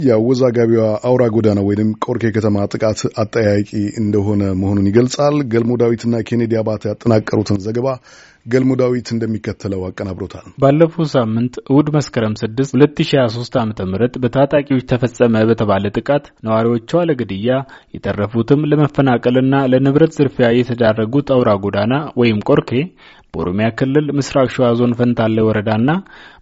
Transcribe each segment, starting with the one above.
የአወዛጋቢዋ አውራ ጎዳና ወይም ቆርኬ ከተማ ጥቃት አጠያቂ እንደሆነ መሆኑን ይገልጻል። ገልሞ ዳዊትና ኬኔዲ አባተ ያጠናቀሩትን ዘገባ ገልሞ ዳዊት እንደሚከተለው አቀናብሮታል። ባለፈው ሳምንት እሁድ መስከረም 6 2023 ዓ ም በታጣቂዎች ተፈጸመ በተባለ ጥቃት ነዋሪዎቿ ለግድያ የተረፉትም ለመፈናቀልና ለንብረት ዝርፊያ የተዳረጉት አውራ ጎዳና ወይም ቆርኬ በኦሮሚያ ክልል ምስራቅ ሸዋ ዞን ፈንታሌ ወረዳና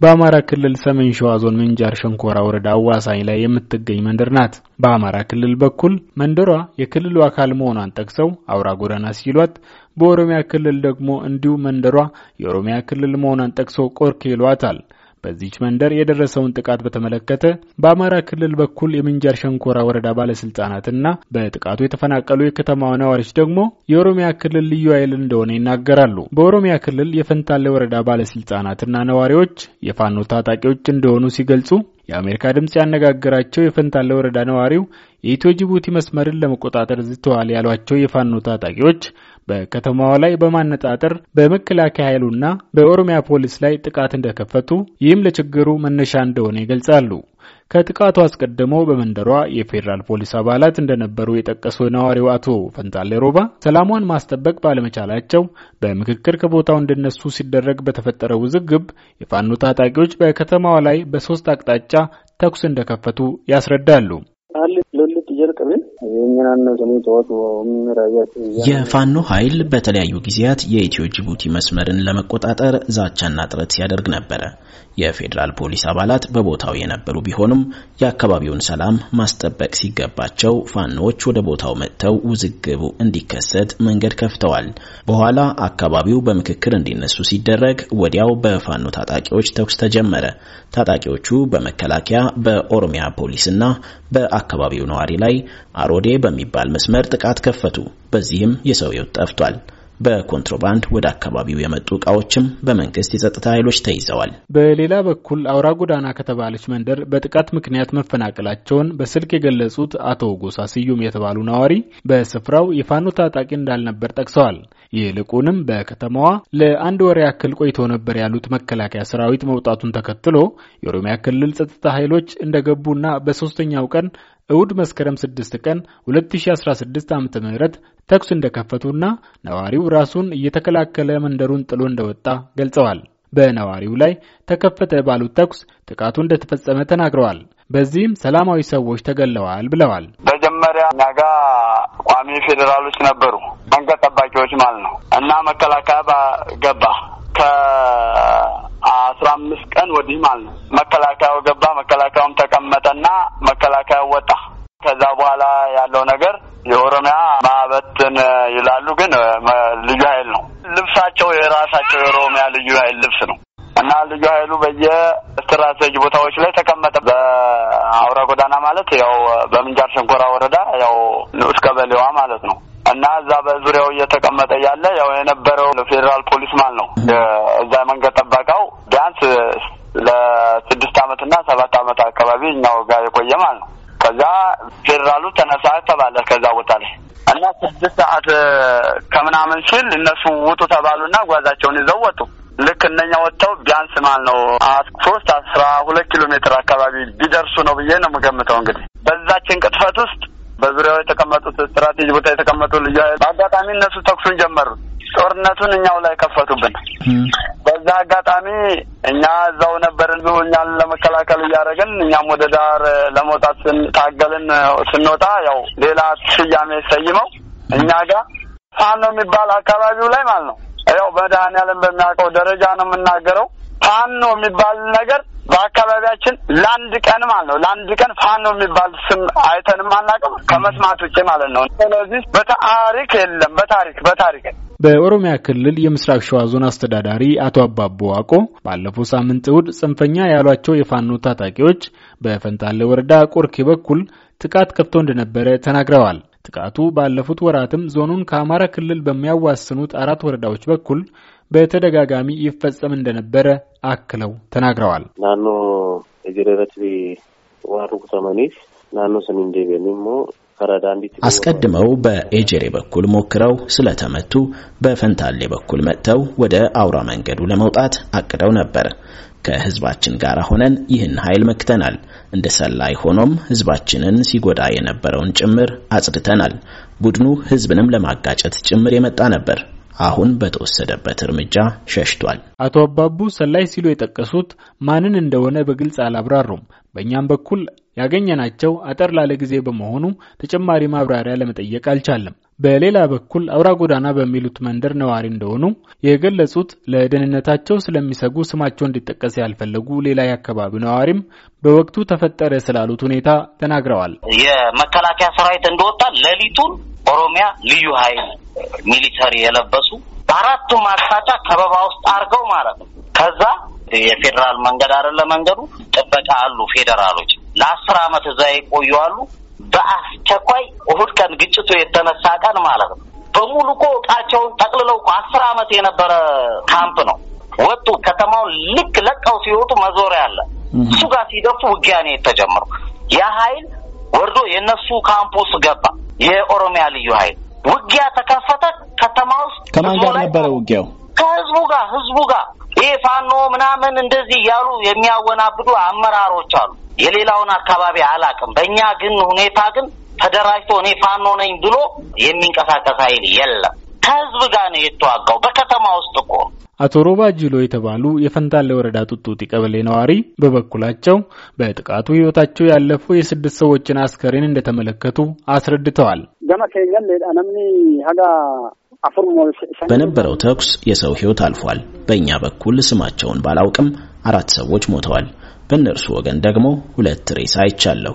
በአማራ ክልል ሰሜን ሸዋ ዞን ምንጃር ሸንኮራ ወረዳ አዋሳኝ ላይ የምትገኝ መንደር ናት። በአማራ ክልል በኩል መንደሯ የክልሉ አካል መሆኗን ጠቅሰው አውራ ጎዳና ሲሏት፣ በኦሮሚያ ክልል ደግሞ እንዲሁ መንደሯ የኦሮሚያ ክልል መሆኗን ጠቅሰው ቆርኬ ይሏታል። በዚች መንደር የደረሰውን ጥቃት በተመለከተ በአማራ ክልል በኩል የምንጃር ሸንኮራ ወረዳ ባለስልጣናትና በጥቃቱ የተፈናቀሉ የከተማዋ ነዋሪዎች ደግሞ የኦሮሚያ ክልል ልዩ ኃይል እንደሆነ ይናገራሉ። በኦሮሚያ ክልል የፈንታሌ ወረዳ ባለስልጣናትና ነዋሪዎች የፋኖ ታጣቂዎች እንደሆኑ ሲገልጹ የአሜሪካ ድምፅ ያነጋገራቸው የፈንታሌ ወረዳ ነዋሪው የኢትዮ ጅቡቲ መስመርን ለመቆጣጠር ዝተዋል ያሏቸው የፋኖ ታጣቂዎች በከተማዋ ላይ በማነጣጠር በመከላከያ ኃይሉና በኦሮሚያ ፖሊስ ላይ ጥቃት እንደከፈቱ ይህም ለችግሩ መነሻ እንደሆነ ይገልጻሉ። ከጥቃቱ አስቀድሞ በመንደሯ የፌዴራል ፖሊስ አባላት እንደነበሩ የጠቀሰው ነዋሪው አቶ ፈንታሌ ሮባ ሰላሟን ማስጠበቅ ባለመቻላቸው በምክክር ከቦታው እንዲነሱ ሲደረግ በተፈጠረው ውዝግብ የፋኖ ታጣቂዎች በከተማዋ ላይ በሶስት አቅጣጫ ተኩስ እንደከፈቱ ያስረዳሉ። የፋኖ ኃይል በተለያዩ ጊዜያት የኢትዮ ጅቡቲ መስመርን ለመቆጣጠር ዛቻና ጥረት ሲያደርግ ነበረ። የፌዴራል ፖሊስ አባላት በቦታው የነበሩ ቢሆኑም የአካባቢውን ሰላም ማስጠበቅ ሲገባቸው ፋኖዎች ወደ ቦታው መጥተው ውዝግቡ እንዲከሰት መንገድ ከፍተዋል። በኋላ አካባቢው በምክክር እንዲነሱ ሲደረግ ወዲያው በፋኖ ታጣቂዎች ተኩስ ተጀመረ። ታጣቂዎቹ በመከላከያ በኦሮሚያ ፖሊስና በአካባቢው ነዋሪ ላይ አሮዴ በሚባል መስመር ጥቃት ከፈቱ። በዚህም የሰው ሕይወት ጠፍቷል። በኮንትሮባንድ ወደ አካባቢው የመጡ እቃዎችም በመንግስት የጸጥታ ኃይሎች ተይዘዋል። በሌላ በኩል አውራ ጎዳና ከተባለች መንደር በጥቃት ምክንያት መፈናቀላቸውን በስልክ የገለጹት አቶ ጎሳ ስዩም የተባሉ ነዋሪ በስፍራው የፋኖ ታጣቂ እንዳልነበር ጠቅሰዋል። ይልቁንም በከተማዋ ለአንድ ወር ያክል ቆይቶ ነበር ያሉት መከላከያ ሰራዊት መውጣቱን ተከትሎ የኦሮሚያ ክልል ጸጥታ ኃይሎች እንደገቡና በሶስተኛው ቀን እሁድ መስከረም 6 ቀን 2016 ዓ.ም ተኩስ እንደከፈቱና ነዋሪው ራሱን እየተከላከለ መንደሩን ጥሎ እንደወጣ ገልጸዋል። በነዋሪው ላይ ተከፈተ ባሉት ተኩስ ጥቃቱ እንደተፈጸመ ተናግረዋል። በዚህም ሰላማዊ ሰዎች ተገለዋል ብለዋል። መጀመሪያ እኛ ጋ ቋሚ ፌዴራሎች ነበሩ፣ መንገድ ጠባቂዎች ማለት ነው እና መከላከያ ገባ ከአስራ አምስት ቀን ወዲህ ማለት ነው። መከላከያው ገባ፣ መከላከያውም የራሳቸው የኦሮሚያ ልዩ ኃይል ልብስ ነው እና ልዩ ኃይሉ በየስትራቴጂ ቦታዎች ላይ ተቀመጠ። በአውራ ጎዳና ማለት ያው በምንጃር ሸንኮራ ወረዳ ያው ንዑስ ቀበሌዋ ማለት ነው እና እዛ በዙሪያው እየተቀመጠ ያለ ያው የነበረው ፌዴራል ፖሊስ ማለት ነው እዛ መንገድ ጠበቃው ቢያንስ ለስድስት አመትና ሰባት አመት አካባቢ እኛው ጋር የቆየ ማለት ነው። ከዛ ፌዴራሉ ተነሳ ተባለ ከዛ ቦታ ላይ እና ስድስት ሰዓት ከምናምን ሲል እነሱ ውጡ ተባሉና ጓዛቸውን ይዘው ወጡ። ልክ እነኛ ወጥተው ቢያንስ ማለት ነው ሶስት አስራ ሁለት ኪሎ ሜትር አካባቢ ቢደርሱ ነው ብዬ ነው የምገምተው። እንግዲህ በዛችን ቅጥፈት ውስጥ በዙሪያው የተቀመጡት ስትራቴጂ ቦታ የተቀመጡ ልዩ በአጋጣሚ እነሱ ተኩሱን ጀመሩት። ጦርነቱን እኛው ላይ ከፈቱብን። በዛ አጋጣሚ እኛ እዛው ነበርን። እኛን ለመከላከል እያደረግን እኛም ወደ ዳር ለመውጣት ታገልን። ስንወጣ ያው ሌላ ስያሜ ሰይመው እኛ ጋር ፋኖ የሚባል አካባቢው ላይ ማለት ነው ያው መድኃኔዓለም በሚያውቀው ደረጃ ነው የምናገረው። ፋኖ የሚባል ነገር በአካባቢያችን ለአንድ ቀን ማለት ነው ለአንድ ቀን ፋኖ የሚባል ስም አይተንም አናውቅም ከመስማት ውጭ ማለት ነው። ስለዚህ በታሪክ የለም በታሪክ በታሪክ በኦሮሚያ ክልል የምስራቅ ሸዋ ዞን አስተዳዳሪ አቶ አባቦ ዋቆ ባለፈው ሳምንት እሁድ ጽንፈኛ ያሏቸው የፋኖ ታጣቂዎች በፈንታሌ ወረዳ ቆርኬ በኩል ጥቃት ከፍቶ እንደነበረ ተናግረዋል። ጥቃቱ ባለፉት ወራትም ዞኑን ከአማራ ክልል በሚያዋስኑት አራት ወረዳዎች በኩል በተደጋጋሚ ይፈጸም እንደነበረ አክለው ተናግረዋል። ናኖ የጀረረት ዋሩ ኩተመኒፍ ናኖ ዴቢያን ሞ አስቀድመው በኤጀሬ በኩል ሞክረው ስለተመቱ በፈንታሌ በኩል መጥተው ወደ አውራ መንገዱ ለመውጣት አቅደው ነበር። ከህዝባችን ጋር ሆነን ይህን ኃይል መክተናል። እንደ ሰላይ ሆኖም ህዝባችንን ሲጎዳ የነበረውን ጭምር አጽድተናል። ቡድኑ ህዝብንም ለማጋጨት ጭምር የመጣ ነበር። አሁን በተወሰደበት እርምጃ ሸሽቷል። አቶ አባቡ ሰላይ ሲሉ የጠቀሱት ማንን እንደሆነ በግልጽ አላብራሩም። በእኛም በኩል ያገኘናቸው አጠር ላለ ጊዜ በመሆኑ ተጨማሪ ማብራሪያ ለመጠየቅ አልቻለም። በሌላ በኩል አውራ ጎዳና በሚሉት መንደር ነዋሪ እንደሆኑ የገለጹት ለደህንነታቸው ስለሚሰጉ ስማቸው እንዲጠቀስ ያልፈለጉ ሌላ የአካባቢው ነዋሪም በወቅቱ ተፈጠረ ስላሉት ሁኔታ ተናግረዋል። የመከላከያ ሰራዊት እንደወጣ ሌሊቱን ኦሮሚያ ልዩ ኃይል ሚሊተሪ የለበሱ በአራቱም አቅጣጫ ከበባ ውስጥ አድርገው ማለት ነው። ከዛ የፌዴራል መንገድ አይደለ መንገዱ ጥበቃ አሉ ፌዴራሎች ለአስር አመት እዛ የቆዩ አሉ። በአስቸኳይ እሁድ ቀን ግጭቱ የተነሳ ቀን ማለት ነው በሙሉ እኮ እቃቸውን ጠቅልለው እኮ አስር አመት የነበረ ካምፕ ነው ወጡ። ከተማውን ልክ ለቀው ሲወጡ መዞሪያ አለ። እሱ ጋር ሲደፉ ውጊያ ነው የተጀመረው። ያ ኃይል ወርዶ የእነሱ ካምፕ ገባ። የኦሮሚያ ልዩ ኃይል ውጊያ ተከፈተ። ከተማ ውስጥ ከማን ጋር ነበረ ውጊያው? ከህዝቡ ጋር ህዝቡ ጋር ይሄ ፋኖ ምናምን እንደዚህ እያሉ የሚያወናብዱ አመራሮች አሉ። የሌላውን አካባቢ አላቅም። በእኛ ግን ሁኔታ ግን ተደራጅቶ እኔ ፋኖ ነኝ ብሎ የሚንቀሳቀስ ኃይል የለም። ከህዝብ ጋር ነው የተዋጋው በከተማ ውስጥ እኮ። አቶ ሮባ ጅሎ የተባሉ የፈንታሌ ወረዳ ጡጡቲ ቀበሌ ነዋሪ በበኩላቸው በጥቃቱ ህይወታቸው ያለፉ የስድስት ሰዎችን አስከሬን እንደተመለከቱ አስረድተዋል። በነበረው ተኩስ የሰው ህይወት አልፏል። በእኛ በኩል ስማቸውን ባላውቅም አራት ሰዎች ሞተዋል። በእነርሱ ወገን ደግሞ ሁለት ሬሳ አይቻለሁ።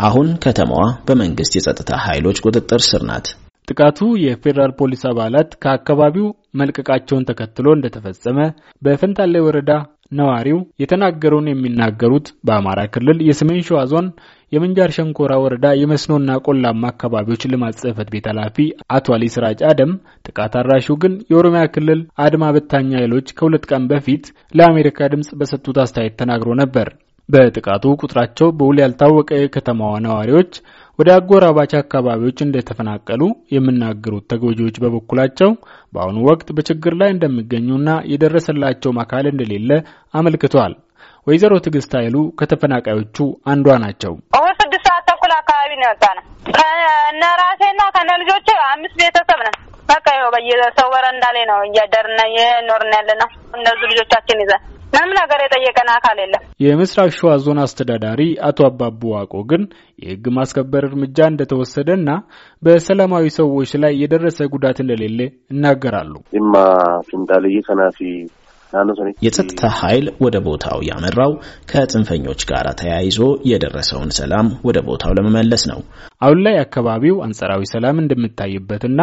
አሁን ከተማዋ በመንግስት የጸጥታ ኃይሎች ቁጥጥር ስር ናት። ጥቃቱ የፌዴራል ፖሊስ አባላት ከአካባቢው መልቀቃቸውን ተከትሎ እንደተፈጸመ በፈንታሌ ወረዳ ነዋሪው የተናገረውን የሚናገሩት በአማራ ክልል የሰሜን ሸዋ ዞን የምንጃር ሸንኮራ ወረዳ የመስኖና ቆላማ አካባቢዎች ልማት ጽሕፈት ቤት ኃላፊ አቶ አሊ ስራጭ አደም ጥቃት አራሹ ግን የኦሮሚያ ክልል አድማ በታኝ ኃይሎች ከሁለት ቀን በፊት ለአሜሪካ ድምፅ በሰጡት አስተያየት ተናግሮ ነበር። በጥቃቱ ቁጥራቸው በውል ያልታወቀ የከተማዋ ነዋሪዎች ወደ አጎራባች አካባቢዎች እንደተፈናቀሉ የሚናገሩት ተጎጂዎች በበኩላቸው በአሁኑ ወቅት በችግር ላይ እንደሚገኙና የደረሰላቸውም አካል እንደሌለ አመልክተዋል። ወይዘሮ ትዕግስት ኃይሉ ከተፈናቃዮቹ አንዷ ናቸው። እሁድ ስድስት ሰዓት ተኩል አካባቢ ነው የወጣ ነው። ከነ ከነ ልጆች አምስት ቤተሰብ ነን። በቃ ይኸው በየሰው በረንዳ ላይ ነው እያደርና የኖርን ያለ ነው። እነዚህ ልጆቻችን ይዘን ምንም ነገር የጠየቀን አካል የለም። የምስራቅ ሸዋ ዞን አስተዳዳሪ አቶ አባቡ ዋቆ ግን የሕግ ማስከበር እርምጃ እንደተወሰደና በሰላማዊ ሰዎች ላይ የደረሰ ጉዳት እንደሌለ ይናገራሉ። ማ ፊንጣልይ ከናፊ የጸጥታ ኃይል ወደ ቦታው ያመራው ከጽንፈኞች ጋር ተያይዞ የደረሰውን ሰላም ወደ ቦታው ለመመለስ ነው። አሁን ላይ አካባቢው አንጻራዊ ሰላም እንደሚታይበትና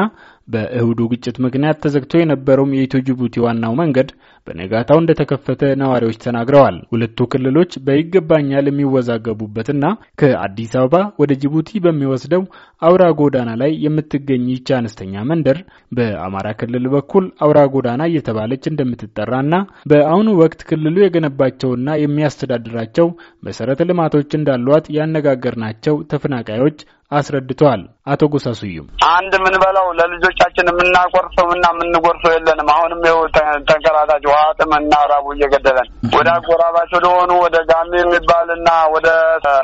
በእሁዱ ግጭት ምክንያት ተዘግቶ የነበረውም የኢትዮ ጅቡቲ ዋናው መንገድ በነጋታው እንደተከፈተ ነዋሪዎች ተናግረዋል። ሁለቱ ክልሎች በይገባኛል የሚወዛገቡበትና ከአዲስ አበባ ወደ ጅቡቲ በሚወስደው አውራ ጎዳና ላይ የምትገኝ ይቺ አነስተኛ መንደር በአማራ ክልል በኩል አውራ ጎዳና እየተባለች እንደምትጠራና በአሁኑ ወቅት ክልሉ የገነባቸውና የሚያስተዳድራቸው መሰረተ ልማቶች እንዳሏት ያነጋገርናቸው ተፈናቃዮች አስረድተዋል። አቶ ጎሳ ስዩም አንድ የምንበላው ለልጆቻችን የምናቆርሰው እና የምንጎርሰው የለንም። አሁንም ይኸው ተንከራታች ውሃ ጥምና ራቡ እየገደለን ወደ አጎራባች ወደሆኑ ወደ ጋሜ የሚባል እና ወደ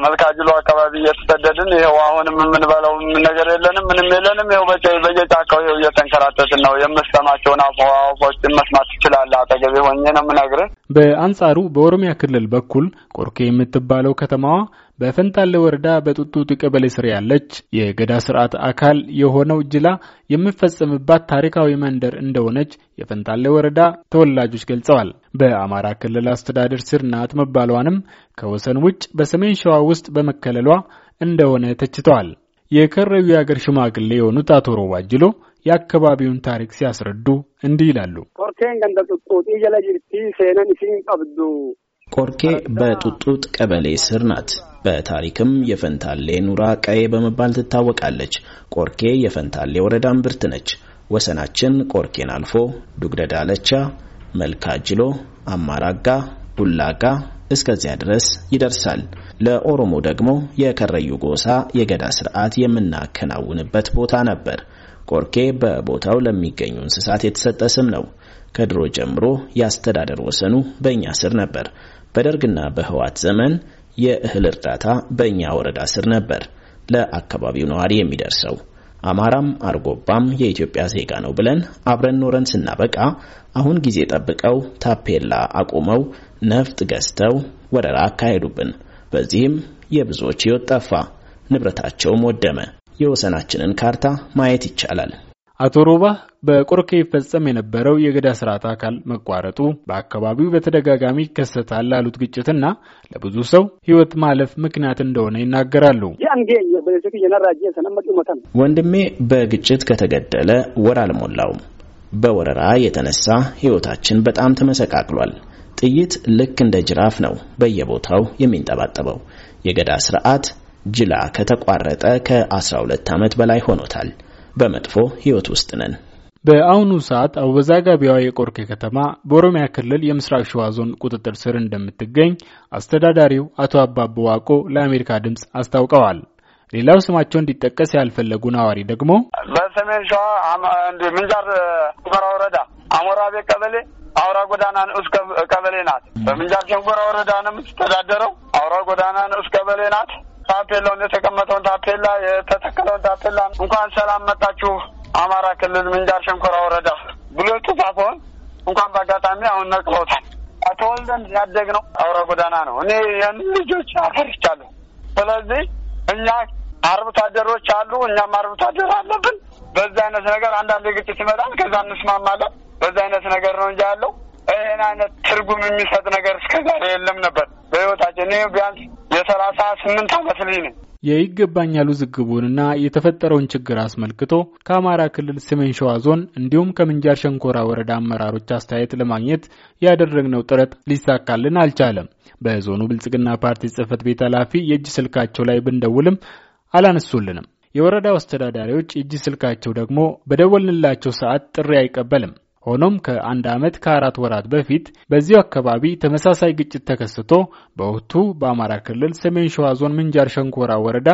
መልካጅሎ አካባቢ እየተሰደድን ይኸው አሁንም የምንበላው ነገር የለንም፣ ምንም የለንም። ይኸው በየጫካው ይኸው እየተንከራተትን ነው። የምሰማቸውን አፏዎችን መስማት ትችላለህ። አጠገቤ ሆኜ ነው የምነግርህ። በአንጻሩ በኦሮሚያ ክልል በኩል ቆርኬ የምትባለው ከተማዋ በፈንታሌ ወረዳ በጡጡት ቀበሌ ስር ያለች የገዳ ስርዓት አካል የሆነው ጅላ የሚፈጸምባት ታሪካዊ መንደር እንደሆነች የፈንታሌ ወረዳ ተወላጆች ገልጸዋል። በአማራ ክልል አስተዳደር ስር ናት መባሏንም ከወሰን ውጭ በሰሜን ሸዋ ውስጥ በመከለሏ እንደሆነ ተችተዋል። የከረዩ የአገር ሽማግሌ የሆኑት አቶ ሮባ ጅሎ የአካባቢውን ታሪክ ሲያስረዱ እንዲህ ይላሉ። ቆርኬ በጡጡጥ ቀበሌ ስር ናት። በታሪክም የፈንታሌ ኑራ ቀዬ በመባል ትታወቃለች። ቆርኬ የፈንታሌ ወረዳ እምብርት ነች። ወሰናችን ቆርኬን አልፎ ዱግደዳ ለቻ፣ መልካ ጅሎ፣ አማራጋ፣ ቡላጋ፣ እስከዚያ ድረስ ይደርሳል። ለኦሮሞ ደግሞ የከረዩ ጎሳ የገዳ ስርዓት የምናከናውንበት ቦታ ነበር። ቆርኬ በቦታው ለሚገኙ እንስሳት የተሰጠ ስም ነው። ከድሮ ጀምሮ የአስተዳደር ወሰኑ በእኛ ስር ነበር። በደርግና በህዋት ዘመን የእህል እርዳታ በእኛ ወረዳ ስር ነበር ለአካባቢው ነዋሪ የሚደርሰው። አማራም አርጎባም የኢትዮጵያ ዜጋ ነው ብለን አብረን ኖረን ስናበቃ አሁን ጊዜ ጠብቀው ታፔላ አቁመው ነፍጥ ገዝተው ወረራ አካሄዱብን። በዚህም የብዙዎች ሕይወት ጠፋ፣ ንብረታቸውም ወደመ። የወሰናችንን ካርታ ማየት ይቻላል። አቶ ሮባ በቆርኬ ይፈጸም የነበረው የገዳ ስርዓት አካል መቋረጡ በአካባቢው በተደጋጋሚ ይከሰታል ላሉት ግጭትና ለብዙ ሰው ሕይወት ማለፍ ምክንያት እንደሆነ ይናገራሉ። ወንድሜ በግጭት ከተገደለ ወር አልሞላውም። በወረራ የተነሳ ሕይወታችን በጣም ተመሰቃቅሏል። ጥይት ልክ እንደ ጅራፍ ነው በየቦታው የሚንጠባጠበው። የገዳ ስርዓት ጅላ ከተቋረጠ ከ12 ዓመት በላይ ሆኖታል። በመጥፎ ሕይወት ውስጥ ነን። በአሁኑ ሰዓት አወዛጋቢዋ የቆርኬ ከተማ በኦሮሚያ ክልል የምስራቅ ሸዋ ዞን ቁጥጥር ስር እንደምትገኝ አስተዳዳሪው አቶ አባቦ ዋቆ ለአሜሪካ ድምፅ አስታውቀዋል። ሌላው ስማቸው እንዲጠቀስ ያልፈለጉ ነዋሪ ደግሞ በሰሜን ሸዋ ምንጃር ጉራ ወረዳ አሞራ ቤት ቀበሌ አውራ ጎዳና ንዑስ ቀበሌ ናት። በምንጃር ሸንኮራ ወረዳ ነው የምትተዳደረው። አውራ ጎዳና ንዑስ ቀበሌ ናት። ታፔላውን የተቀመጠውን ታፔላ የተተከለውን ታፔላ እንኳን ሰላም መጣችሁ አማራ ክልል ምንጃር ሸንኮራ ወረዳ ብሎ የተጻፈውን እንኳን በአጋጣሚ አሁን ነቅለውታል። ተወልደን ያደግነው አውራ ጎዳና ነው። እኔ ያን ልጆች አፈርቻለሁ። ስለዚህ እኛ አርብቶ አደሮች አሉ፣ እኛም አርብቶ አደር አለብን። በዛ አይነት ነገር አንዳንድ ግጭት ይመጣል፣ ከዛ እንስማማለን። በዛ አይነት ነገር ነው እንጂ ያለው ይህን አይነት ትርጉም የሚሰጥ ነገር እስከዛሬ የለም ነበር በህይወታችን። ቢያንስ የሰላሳ ስምንት አመት ልጅ ነኝ። የይገባኛል ውዝግቡንና የተፈጠረውን ችግር አስመልክቶ ከአማራ ክልል ሰሜን ሸዋ ዞን እንዲሁም ከምንጃር ሸንኮራ ወረዳ አመራሮች አስተያየት ለማግኘት ያደረግነው ጥረት ሊሳካልን አልቻለም። በዞኑ ብልጽግና ፓርቲ ጽህፈት ቤት ኃላፊ የእጅ ስልካቸው ላይ ብንደውልም አላነሱልንም። የወረዳው አስተዳዳሪዎች የእጅ ስልካቸው ደግሞ በደወልንላቸው ሰዓት ጥሪ አይቀበልም። ሆኖም ከአንድ ዓመት ከአራት ወራት በፊት በዚሁ አካባቢ ተመሳሳይ ግጭት ተከስቶ በወቅቱ በአማራ ክልል ሰሜን ሸዋ ዞን ምንጃር ሸንኮራ ወረዳ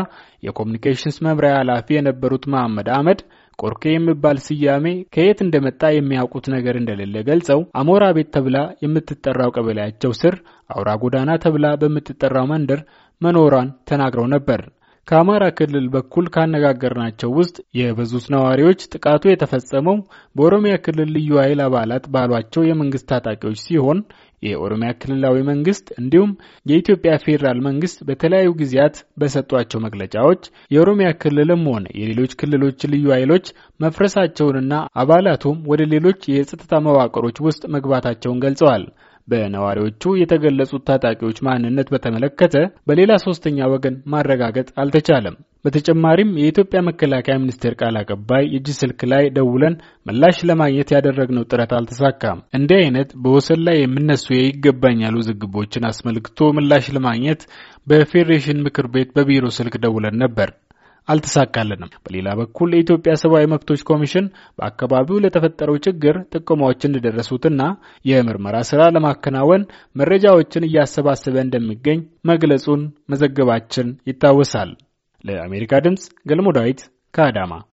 የኮሚኒኬሽንስ መምሪያ ኃላፊ የነበሩት መሐመድ አህመድ ቆርኬ የሚባል ስያሜ ከየት እንደመጣ የሚያውቁት ነገር እንደሌለ ገልጸው አሞራ ቤት ተብላ የምትጠራው ቀበሌያቸው ስር አውራ ጎዳና ተብላ በምትጠራው መንደር መኖሯን ተናግረው ነበር። ከአማራ ክልል በኩል ካነጋገርናቸው ውስጥ የበዙት ነዋሪዎች ጥቃቱ የተፈጸመው በኦሮሚያ ክልል ልዩ ኃይል አባላት ባሏቸው የመንግስት ታጣቂዎች ሲሆን የኦሮሚያ ክልላዊ መንግስት እንዲሁም የኢትዮጵያ ፌዴራል መንግስት በተለያዩ ጊዜያት በሰጧቸው መግለጫዎች የኦሮሚያ ክልልም ሆነ የሌሎች ክልሎች ልዩ ኃይሎች መፍረሳቸውንና አባላቱም ወደ ሌሎች የጸጥታ መዋቅሮች ውስጥ መግባታቸውን ገልጸዋል። በነዋሪዎቹ የተገለጹት ታጣቂዎች ማንነት በተመለከተ በሌላ ሶስተኛ ወገን ማረጋገጥ አልተቻለም። በተጨማሪም የኢትዮጵያ መከላከያ ሚኒስቴር ቃል አቀባይ የእጅ ስልክ ላይ ደውለን ምላሽ ለማግኘት ያደረግነው ጥረት አልተሳካም። እንዲህ አይነት በወሰን ላይ የሚነሱ የይገባኛል ውዝግቦችን አስመልክቶ ምላሽ ለማግኘት በፌዴሬሽን ምክር ቤት በቢሮ ስልክ ደውለን ነበር። አልተሳካልንም። በሌላ በኩል የኢትዮጵያ ሰብአዊ መብቶች ኮሚሽን በአካባቢው ለተፈጠረው ችግር ጥቆማዎች እንደደረሱትና የምርመራ ስራ ለማከናወን መረጃዎችን እያሰባሰበ እንደሚገኝ መግለጹን መዘገባችን ይታወሳል። ለአሜሪካ ድምፅ ገልሞ ዳዊት ከአዳማ